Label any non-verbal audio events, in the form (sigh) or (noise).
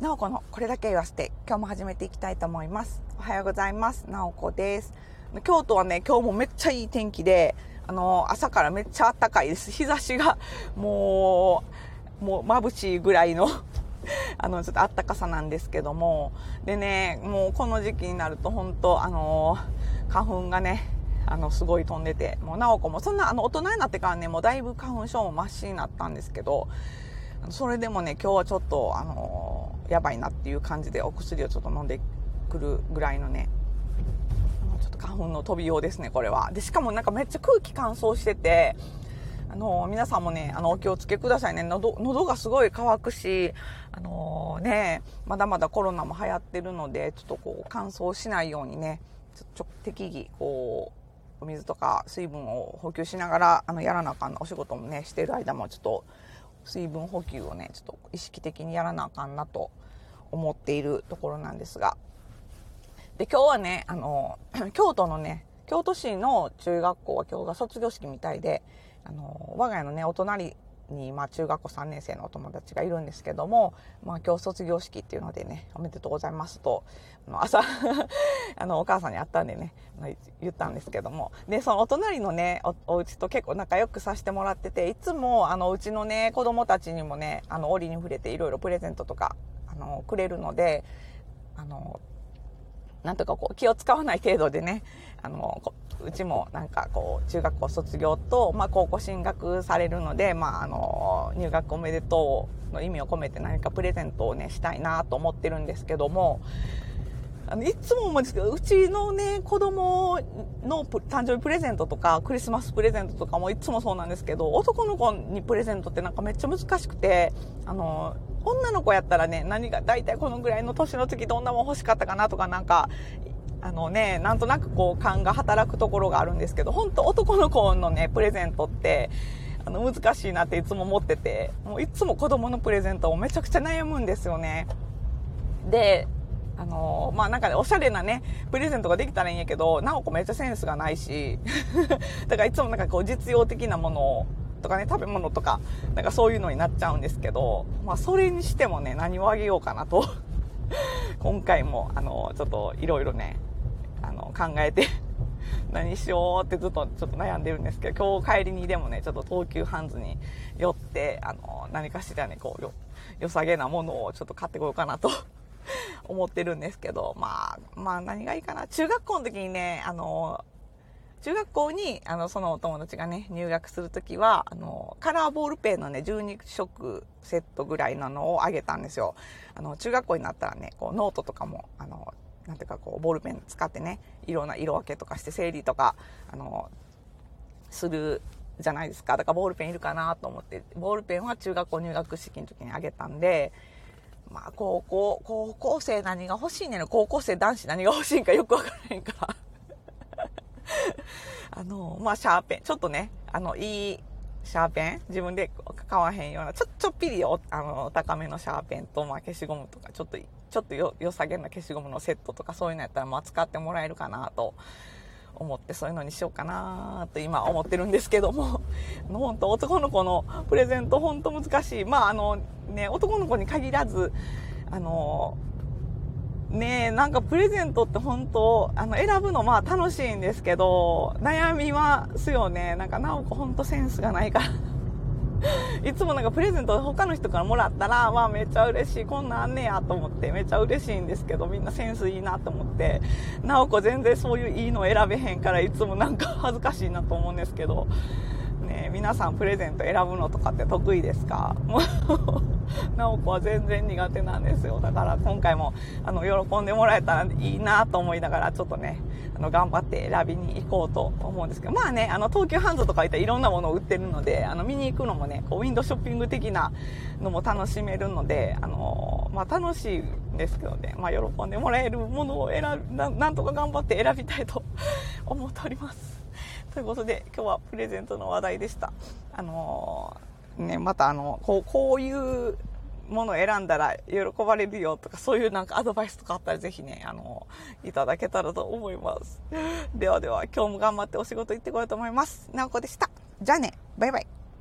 なおこのこれだけ言わせて今日も始めていきたいと思います。おはようございます。なおこです。京都はね今日もめっちゃいい天気であの朝からめっちゃ暖かいです。日差しがもうもう眩しいぐらいの (laughs) あのちょっと暖かさなんですけども。でねもうこの時期になると本当あの花粉がねあのすごい飛んでてもう直子もそんなあの大人になってからねもうだいぶ花粉症もましになったんですけどそれでもね今日はちょっとあのやばいなっていう感じでお薬をちょっと飲んでくるぐらいのねちょっと花粉の飛びようですねこれは。でしかもなんかめっちゃ空気乾燥しててあの皆さんもねあのお気をつけくださいね。喉喉がすごい乾くしあのー、ねまだまだコロナも流行ってるのでちょっとこう乾燥しないようにねちょちょ適宜こうお水とか水分を補給しながらあのやらなあかんお仕事もねしてる間もちょっと水分補給をねちょっと意識的にやらなあかんなと思っているところなんですが。で今日はねあの (clears throat) 京都のね京都市の中学校は今日が卒業式みたいであの我が家のねお隣に、まあ、中学校3年生のお友達がいるんですけども、まあ、今日卒業式っていうのでねおめでとうございますと朝 (laughs) あのお母さんに会ったんでね言ったんですけども。でそのお隣のねおお家と結構仲良くさせてもらってていつもあのうちのね子供たちにもねあの折に触れていろいろプレゼントとかあのくれるのであのなんとかこう気を使わない程度でねあのうちもなんかこう中学校卒業と、まあ、高校進学されるので、まあ、あの入学おめでとうの意味を込めて何かプレゼントをねしたいなと思ってるんですけどもあのいつも思うんですけどうちのね子供の誕生日プレゼントとかクリスマスプレゼントとかもいつもそうなんですけど男の子にプレゼントってなんかめっちゃ難しくてあの女の子やったらね何が大体このぐらいの年の時どんなもん欲しかったかなとかなんかあのね、なんとなくこう勘が働くところがあるんですけど、本当男の子のね、プレゼントって、あの、難しいなっていつも思ってて、もういつも子供のプレゼントをめちゃくちゃ悩むんですよね。で、あのまあなんかね、おしゃれなね、プレゼントができたらいいんやけど、なおこめっちゃセンスがないし、(laughs) だからいつもなんかこう実用的なものを、とかね、食べ物とか、なんかそういうのになっちゃうんですけど、まあそれにしてもね、何をあげようかなと、(laughs) 今回も、あの、ちょっといろいろね、の考えて (laughs) 何しようってずっとちょっと悩んでるんですけど今日帰りにでもねちょっと東急ハンズに寄ってあの何かしらねこうよ良さげなものをちょっと買ってこようかなと (laughs) 思ってるんですけどまあまあ何がいいかな。中学校の時にねあの中学校にあのそのお友達がね入学する時はあのカラーボールペンのね12色セットぐらいなのをあげたんですよ。あの中学校になったらねこうノートとかもあのなんていうかこうボールペン使ってねいろんな色分けとかして整理とかあのするじゃないですか。だからボールペンいるかなと思ってボールペンは中学校入学式の時にあげたんでまあ高校高校生何が欲しいねん高校生男子何が欲しいんか (laughs) よく分からへんから。(laughs) あのまあシャーペンちょっとねあのいいシャーペン自分で買わへんようなちょちょっぴりおあの高めのシャーペンと、まあ、消しゴムとかちょっとちょっとよ良さげな消しゴムのセットとかそういうのやったらまあ使ってもらえるかなと。思ってそういうのにしようかなと今思ってるんですけども。(laughs) 本当男の子のプレゼント本当難しい。まああのね男の子に限らずあのねえなんかプレゼントって本当あの選ぶのまあ楽しいんですけど悩みますよね。なんか直子本当センスがないから。(laughs) いつもなんかプレゼント他の人からもらったら、まあめっちゃ嬉しい、こんなんあんねやと思って、めっちゃ嬉しいんですけど、みんなセンスいいなと思って、なおこ全然そういういいの選べへんから、いつもなんか (laughs) 恥ずかしいなと思うんですけど、ね皆さんプレゼント選ぶのとかって得意ですか？もう (laughs) 直子は全然苦手なんですよだから今回もあの喜んでもらえたらいいなと思いながらちょっとねあの頑張って選びに行こうと思うんですけどまあねあの東急ハンズとか行ったらいろんなものを売ってるのであの見に行くのもねこうウィンドショッピング的なのも楽しめるのであの、まあ、楽しいんですけどね、まあ、喜んでもらえるものを選ななんとか頑張って選びたいと (laughs) 思っております。ということで今日はプレゼントの話題でした。あのー、ね、またあのこうこういうものを選んだら喜ばれるよとかそういうなんかアドバイスとかあったらぜひね、あの、いただけたらと思います。ではでは今日も頑張ってお仕事行ってこようと思います。なおこでした。じゃあね、バイバイ。